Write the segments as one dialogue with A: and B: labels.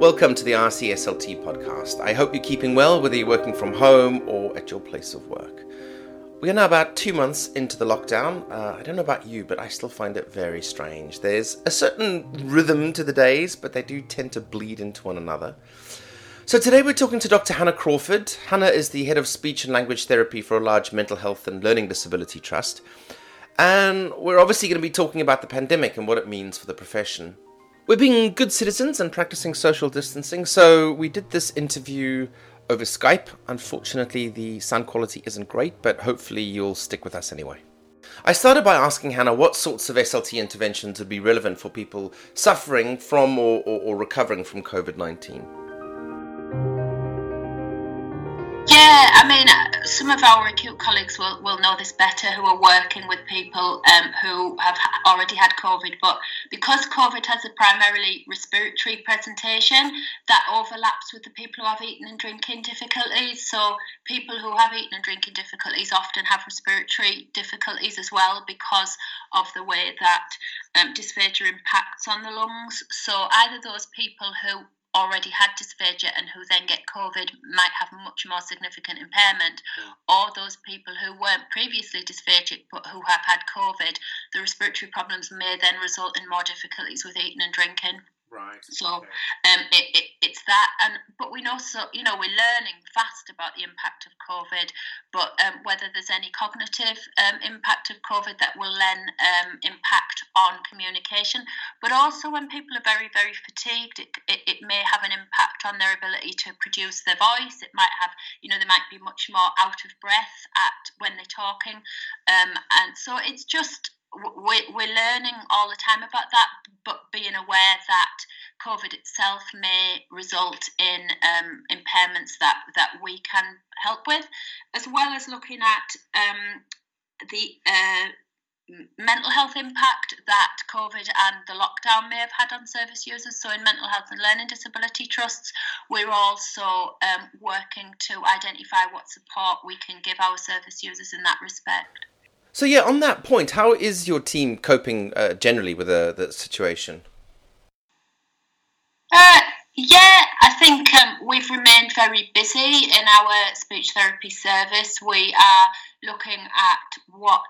A: Welcome to the RCSLT podcast. I hope you're keeping well, whether you're working from home or at your place of work. We are now about two months into the lockdown. Uh, I don't know about you, but I still find it very strange. There's a certain rhythm to the days, but they do tend to bleed into one another. So today we're talking to Dr. Hannah Crawford. Hannah is the head of speech and language therapy for a large mental health and learning disability trust. And we're obviously going to be talking about the pandemic and what it means for the profession. We're being good citizens and practicing social distancing, so we did this interview over Skype. Unfortunately, the sound quality isn't great, but hopefully you'll stick with us anyway. I started by asking Hannah what sorts of SLT interventions would be relevant for people suffering from or, or, or recovering from COVID 19.
B: Some of our acute colleagues will, will know this better who are working with people um, who have already had COVID. But because COVID has a primarily respiratory presentation, that overlaps with the people who have eating and drinking difficulties. So, people who have eating and drinking difficulties often have respiratory difficulties as well because of the way that um, dysphagia impacts on the lungs. So, either those people who already had dysphagia and who then get COVID might have much more significant impairment, yeah. or those people who weren't previously dysphagic but who have had COVID, the respiratory problems may then result in more difficulties with eating and drinking.
A: Right.
B: So okay. um, it, it, it's that, and but we know so you know we're learning fast about the impact of COVID, but um, whether there's any cognitive um, impact of COVID that will then um, impact on communication, but also when people are very very fatigued, it, it, it may have an impact on their ability to produce their voice. It might have you know they might be much more out of breath at when they're talking, um, and so it's just we're, learning all the time about that, but being aware that COVID itself may result in um, impairments that, that we can help with, as well as looking at um, the uh, mental health impact that COVID and the lockdown may have had on service users. So, in mental health and learning disability trusts, we're also um, working to identify what support we can give our service users in that respect.
A: So yeah, on that point, how is your team coping uh, generally with the situation?
B: Uh, yeah, I think um, we've remained very busy in our speech therapy service. We are looking at what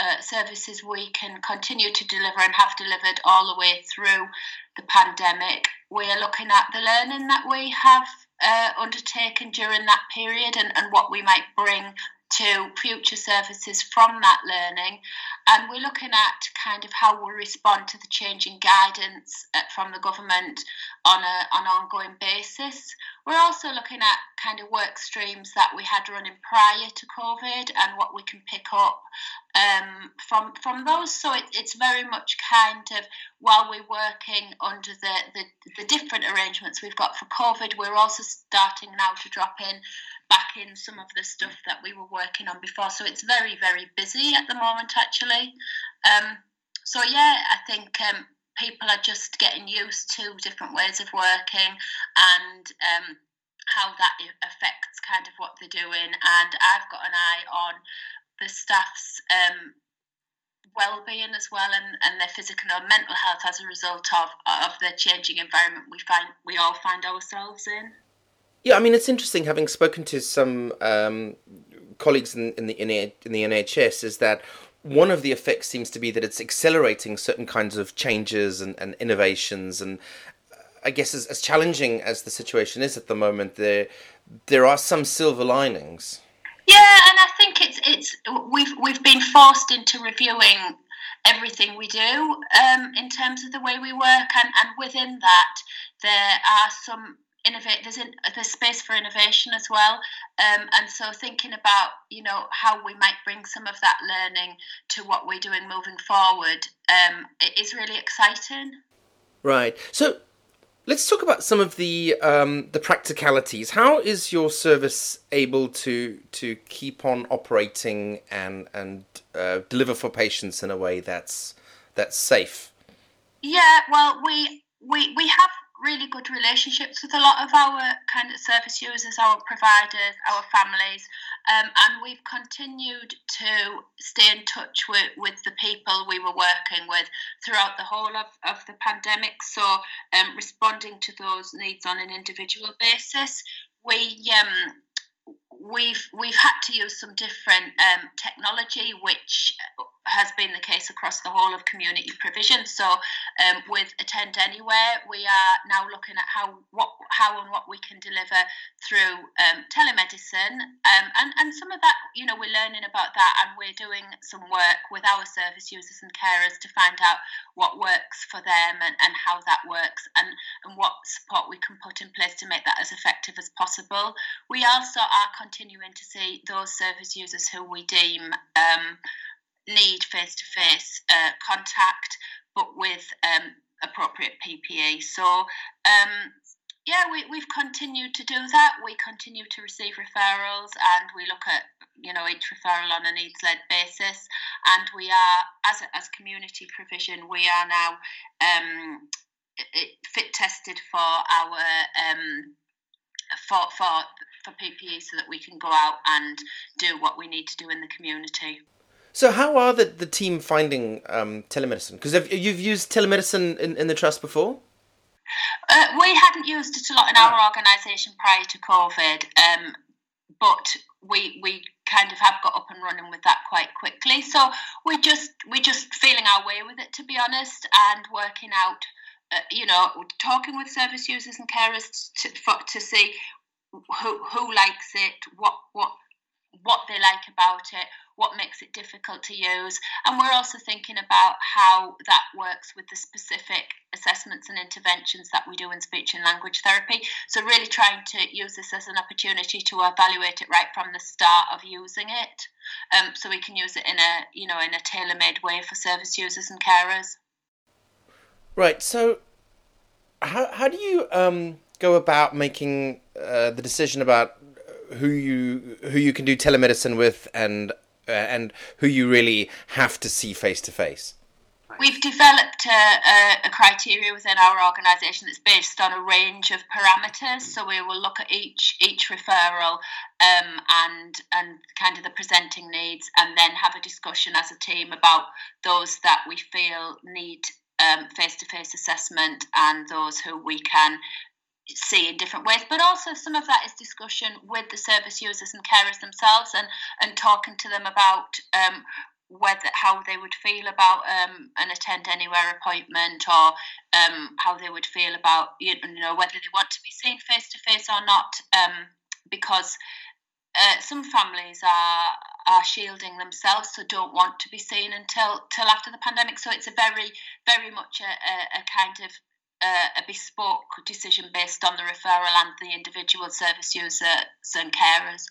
B: uh, services we can continue to deliver and have delivered all the way through the pandemic. We are looking at the learning that we have uh, undertaken during that period and, and what we might bring to future services from that learning. And we're looking at kind of how we'll respond to the changing guidance uh, from the government on a, an ongoing basis. We're also looking at kind of work streams that we had running prior to COVID and what we can pick up um, from from those. So it, it's very much kind of while we're working under the, the, the different arrangements we've got for COVID, we're also starting now to drop in back in some of the stuff that we were working on before. So it's very, very busy at the moment, actually. Um, so, yeah, I think um, people are just getting used to different ways of working and um, how that affects kind of what they're doing. And I've got an eye on the staff's um, well-being as well and, and their physical and mental health as a result of, of the changing environment we find we all find ourselves in.
A: Yeah, I mean it's interesting having spoken to some um, colleagues in, in the in, the NHS is that one of the effects seems to be that it's accelerating certain kinds of changes and, and innovations and I guess as, as challenging as the situation is at the moment there there are some silver linings.
B: Yeah, and I think it's it's we've we've been forced into reviewing everything we do um, in terms of the way we work, and, and within that there are some innovate there's in, there's space for innovation as well. Um, and so thinking about you know how we might bring some of that learning to what we're doing moving forward um, it is really exciting.
A: Right. So let's talk about some of the um, the practicalities. How is your service able to to keep on operating and and uh, deliver for patients in a way that's that's safe?
B: Yeah well we we we have really good relationships with a lot of our kind of service users, our providers, our families, um, and we've continued to stay in touch with, with the people we were working with throughout the whole of, of the pandemic. So, um, responding to those needs on an individual basis. We um, we've we've had to use some different um, technology, which has been the case across the whole of community provision. So, um, with Attend Anywhere, we are now looking at how what how and what we can deliver through um, telemedicine, um, and and some of that, you know, we're learning about that, and we're doing some work with our service users and carers to find out what works for them and, and how that works, and and what support we can put in place to make that as effective as possible. We also are continuing to see those service users who we deem um, need face to face contact, but with um, appropriate PPE. So, um, yeah, we, we've continued to do that. We continue to receive referrals and we look at you know each referral on a needs led basis. And we are, as, as community provision, we are now um, fit tested for our um, for, for for PPE so that we can go out and do what we need to do in the community.
A: So, how are the, the team finding um, telemedicine? Because you've used telemedicine in, in the trust before?
B: Uh, we hadn't used it a lot in our ah. organisation prior to COVID, um, but we we kind of have got up and running with that quite quickly. So we just we just feeling our way with it, to be honest, and working out. Uh, you know, talking with service users and carers to, for, to see who who likes it, what what what they like about it, what makes it difficult to use. And we're also thinking about how that works with the specific assessments and interventions that we do in speech and language therapy. So, really trying to use this as an opportunity to evaluate it right from the start of using it. Um, so we can use it in a you know in a tailor-made way for service users and carers.
A: Right. So, how how do you um, go about making uh, the decision about who you who you can do telemedicine with and uh, and who you really have to see face to face?
B: We've developed a, a, a, criteria within our organisation that's based on a range of parameters. So we will look at each each referral um, and and kind of the presenting needs, and then have a discussion as a team about those that we feel need face to face assessment and those who we can see in different ways. But also some of that is discussion with the service users and carers themselves and and talking to them about um, whether how they would feel about um, an attend anywhere appointment or um, how they would feel about you know whether they want to be seen face to face or not um, because uh, some families are are shielding themselves so don't want to be seen until till after the pandemic so it's a very very much a, a, a kind of a bespoke decision based on the referral and the individual service users and carers.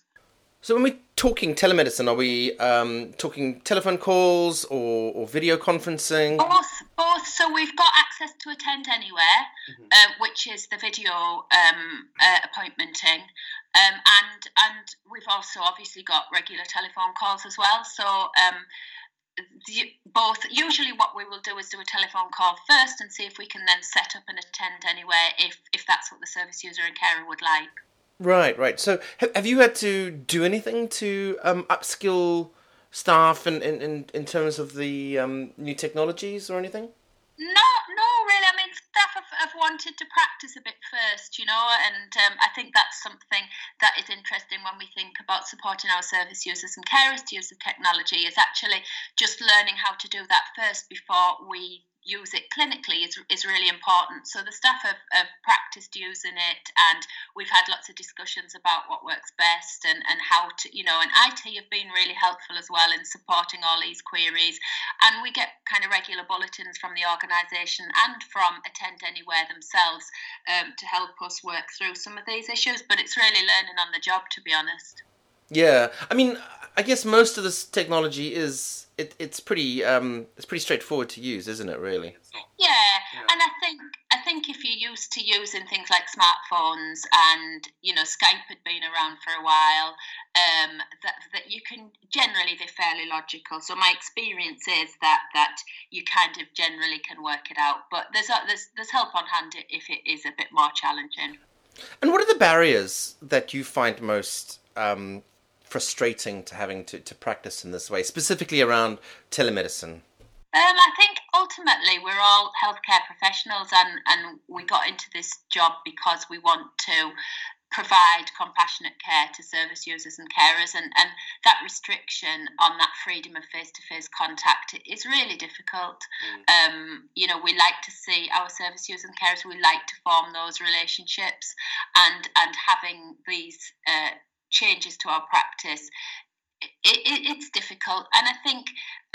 A: So when we're talking telemedicine, are we um, talking telephone calls or, or, video conferencing?
B: Both, both. So we've got access to Attend Anywhere, mm-hmm. uh, which is the video um, uh, appointmenting, um, and and we've also obviously got regular telephone calls as well. So um, both usually what we will do is do a telephone call first and see if we can then set up and attend anywhere if if that's what the service user and carer would like.
A: Right right. So have you had to do anything to um, upskill staff in, in, in terms of the um, new technologies or anything?
B: No no really i mean have wanted to practice a bit first you know and um, i think that's something that is interesting when we think about supporting our service users and carers to use the technology is actually just learning how to do that first before we use it clinically is, is really important. So the staff have, have practiced using it, and we've had lots of discussions about what works best and, and how to, you know, and IT have been really helpful as well in supporting all these queries. And we get kind of regular bulletins from the organisation and from Attend Anywhere themselves um, to help us work through some of these issues. But it's really learning on the job, to be honest.
A: Yeah, I mean, I guess most of this technology is it, it's pretty um, it's pretty straightforward to use, isn't it? Really.
B: Yeah, yeah. and I think I think think if you're used to using things like smartphones and you know Skype had been around for a while, um, that that you can generally they're fairly logical. So my experience is that that you kind of generally can work it out. But there's there's there's help on hand if it is a bit more challenging.
A: And what are the barriers that you find most um, frustrating to having to, to practice in this way, specifically around telemedicine?
B: Um, I think ultimately we're all healthcare professionals, and, and we got into this job because we want to provide compassionate care to service users and carers and, and that restriction on that freedom of face-to-face contact is really difficult mm. um, you know we like to see our service users and carers we like to form those relationships and and having these uh, changes to our practice it, it, it's difficult, and I think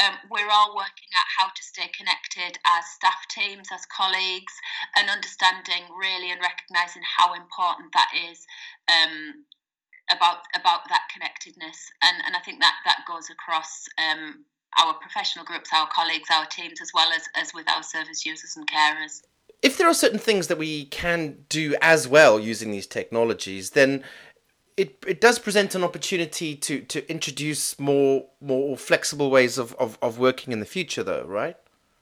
B: um, we're all working at how to stay connected as staff teams, as colleagues, and understanding really and recognizing how important that is um, about about that connectedness. And and I think that that goes across. Um, our professional groups, our colleagues, our teams, as well as, as with our service users and carers.
A: If there are certain things that we can do as well using these technologies, then it it does present an opportunity to to introduce more more flexible ways of, of, of working in the future though right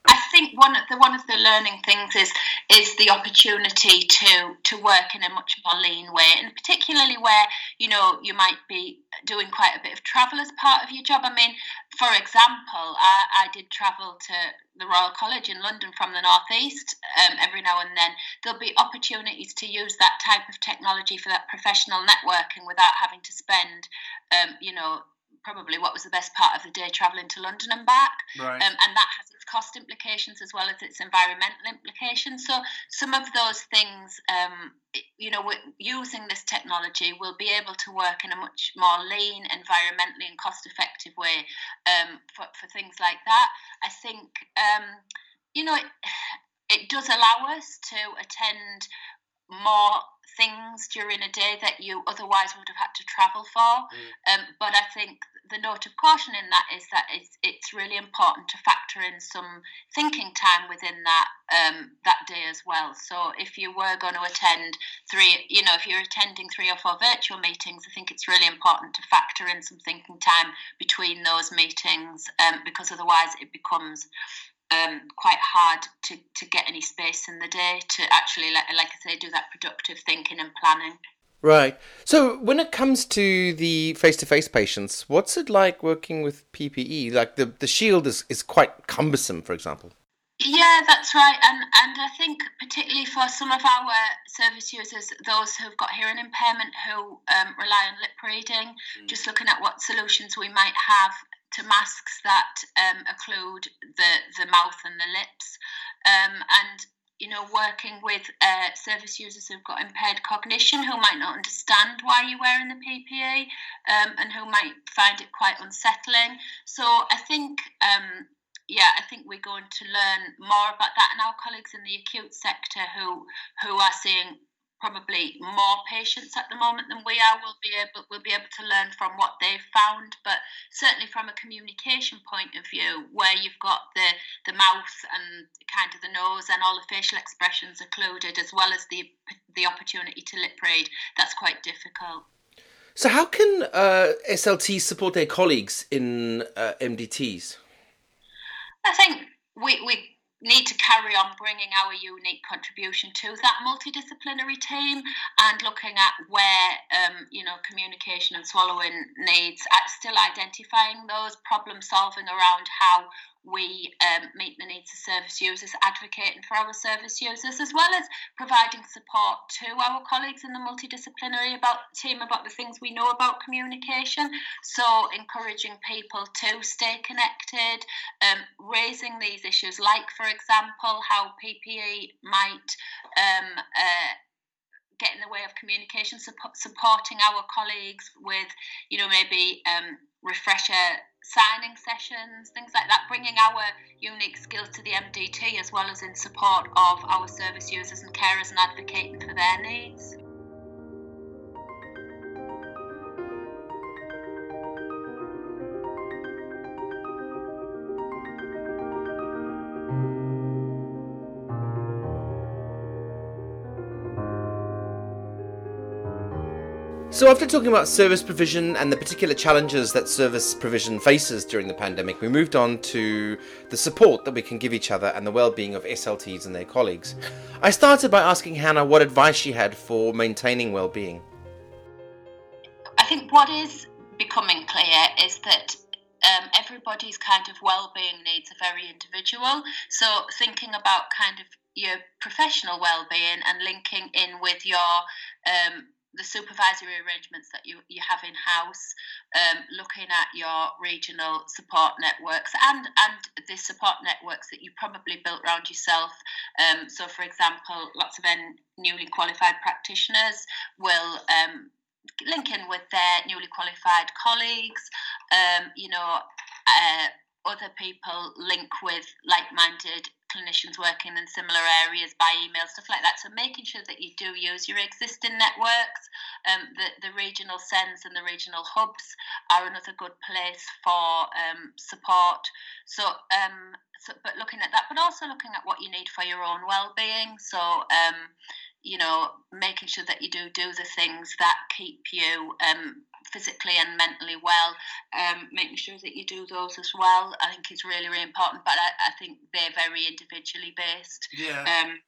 B: I think one of the one of the learning things is is the opportunity to to work in a much more lean way, and particularly where you know you might be doing quite a bit of travel as part of your job. I mean, for example, I, I did travel to the Royal College in London from the northeast um, every now and then. There'll be opportunities to use that type of technology for that professional networking without having to spend, um, you know, probably what was the best part of the day traveling to London and back.
A: Right.
B: Um, and that has its cost implications as well as its environmental implications. So some of those things, um, you know, using this technology, we'll be able to work in a much more lean, environmentally and cost-effective way um, for, for things like that. I think, um, you know, it, does allow us to attend more things during a day that you otherwise would have had to travel for. Mm. Um, but I think the note of caution in that is that it's, it's really important to factor in some thinking time within that um, that day as well. So if you were going to attend three, you know, if you're attending three or four virtual meetings, I think it's really important to factor in some thinking time between those meetings um, because otherwise it becomes um, quite hard to, to get any space in the day to actually, like, like I say, do that productive thinking and planning.
A: Right. So when it comes to the face-to-face patients, what's it like working with PPE? Like the, the shield is, is quite cumbersome, for example.
B: Yeah, that's right, and and I think particularly for some of our service users, those who've got hearing impairment who um, rely on lip reading, mm. just looking at what solutions we might have to masks that um, occlude the the mouth and the lips, um, and you know, working with uh, service users who've got impaired cognition who might not understand why you're wearing the PPE um, and who might find it quite unsettling. So I think, um, yeah, I think we're going to learn more about that, and our colleagues in the acute sector who who are seeing probably more patients at the moment than we are. Will be able will be able to learn from what they've found but certainly from a communication point of view where you've got the the mouth and kind of the nose and all the facial expressions occluded as well as the the opportunity to lip read that's quite difficult.
A: So how can uh, SLT support their colleagues in uh, MDTs
B: I think we, we need to carry on bringing our unique contribution to that multidisciplinary team and looking at where um, you know communication and swallowing needs still identifying those problem solving around how we um, meet the needs of service users, advocating for our service users, as well as providing support to our colleagues in the multidisciplinary about team about the things we know about communication. So, encouraging people to stay connected, um, raising these issues, like, for example, how PPE might. Um, uh, get in the way of communication, support, supporting our colleagues with, you know, maybe um, refresher signing sessions, things like that, bringing our unique skills to the MDT as well as in support of our service users and carers and advocating for their needs.
A: So, after talking about service provision and the particular challenges that service provision faces during the pandemic, we moved on to the support that we can give each other and the well-being of SLTs and their colleagues. I started by asking Hannah what advice she had for maintaining well-being.
B: I think what is becoming clear is that um, everybody's kind of well-being needs are very individual. So, thinking about kind of your professional well-being and linking in with your um, the supervisory arrangements that you, you have in house, um, looking at your regional support networks and, and the support networks that you probably built around yourself. Um, so, for example, lots of newly qualified practitioners will um, link in with their newly qualified colleagues. Um, you know, uh, other people link with like-minded clinicians working in similar areas by email, stuff like that. So making sure that you do use your existing networks, um, the, the regional CENs and the regional hubs are another good place for um, support. So, um, so, but looking at that, but also looking at what you need for your own well-being. So, um, you know, making sure that you do do the things that keep you um, physically and mentally well, um, making sure that you do those as well, I think is really, really important. But I, I think they're very individually based.
A: Yeah.
B: Um,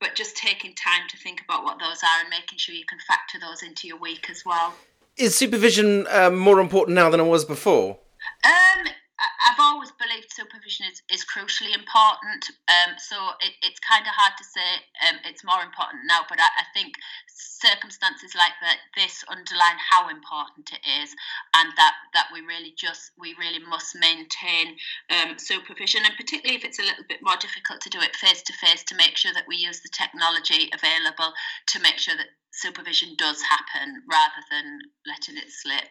B: but just taking time to think about what those are and making sure you can factor those into your week as well.
A: Is supervision um, more important now than it was before?
B: Um, I've always believed supervision is, is crucially important. Um, so it, it's kind of hard to say um, it's more important now, but I, I, think circumstances like that this underline how important it is, and that that we really just we really must maintain um, supervision, and particularly if it's a little bit more difficult to do it face to face, to make sure that we use the technology available to make sure that supervision does happen rather than letting it slip.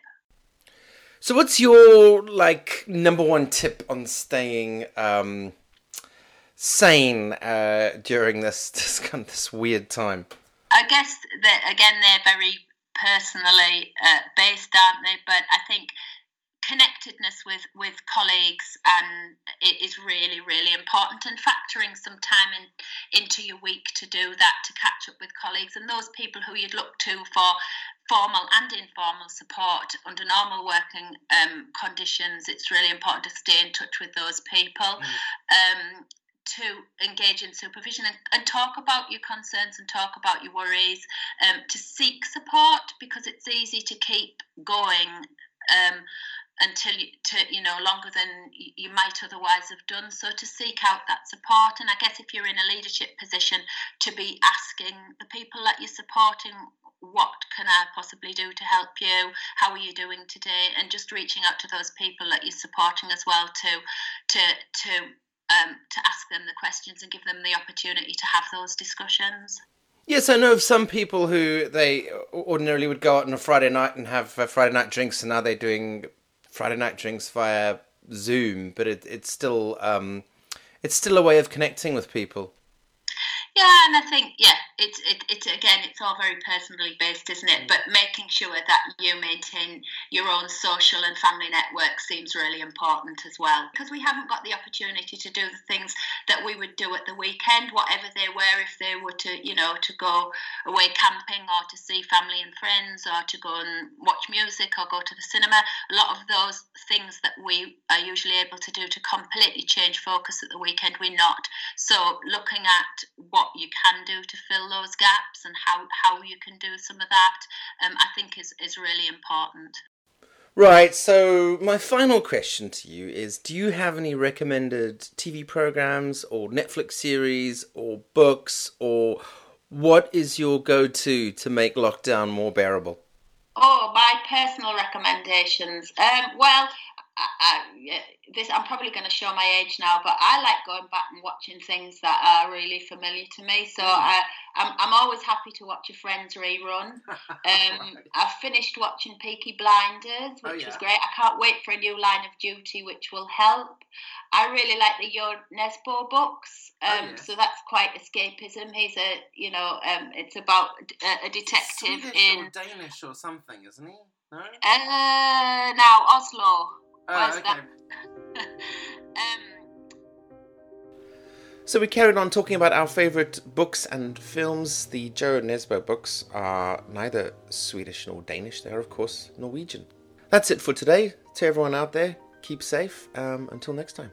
A: So, what's your like number one tip on staying um, sane uh, during this this kind of this weird time?
B: I guess that again they're very personally uh, based, aren't they? But I think connectedness with with colleagues and it is really really important and factoring some time in, into your week to do that to catch up with colleagues and those people who you'd look to for formal and informal support under normal working um, conditions, it's really important to stay in touch with those people. Mm. Um, to engage in supervision and, and, talk about your concerns and talk about your worries, um, to seek support because it's easy to keep going um, until you, to, you know longer than you might otherwise have done. So to seek out that support, and I guess if you're in a leadership position, to be asking the people that you're supporting what can I possibly do to help you? How are you doing today? And just reaching out to those people that you're supporting as well to to to um, to ask them the questions and give them the opportunity to have those discussions.
A: Yes, I know of some people who they ordinarily would go out on a Friday night and have uh, Friday night drinks, and now they're doing Friday night drinks via Zoom. But it, it's still um, it's still a way of connecting with people.
B: Yeah, and I think yeah, it's it, it again, it's all very personally based, isn't it? Mm. But making sure that you maintain your own social and family network seems really important as well, because we haven't got the opportunity to do the things that we would do at the weekend, whatever they were, if they were to you know to go away camping or to see family and friends or to go and watch music or go to the cinema. A lot of those things that we are usually able to do to completely change focus at the weekend, we're not. So looking at what what you can do to fill those gaps and how, how you can do some of that, um, I think is, is really important.
A: Right, so my final question to you is Do you have any recommended TV programs or Netflix series or books, or what is your go to to make lockdown more bearable?
B: Oh, my personal recommendations. Um, well, I, I, this I'm probably going to show my age now, but I like going back and watching things that are really familiar to me. So mm. I, I'm, I'm always happy to watch a Friends rerun. Um, I've finished watching Peaky Blinders, oh, which oh, yeah. was great. I can't wait for a new Line of Duty, which will help. I really like the Jo Nesbo books. Oh, um, oh. So that's quite escapism. He's a, you know, um, it's about a, a detective
A: Swedish
B: in
A: or Danish or something, isn't he? No.
B: Uh, now Oslo.
A: Oh, okay.
B: um,
A: So we carried on talking about our favourite books and films. The Jo Nesbo books are neither Swedish nor Danish, they're of course Norwegian. That's it for today. To everyone out there, keep safe. Um, until next time.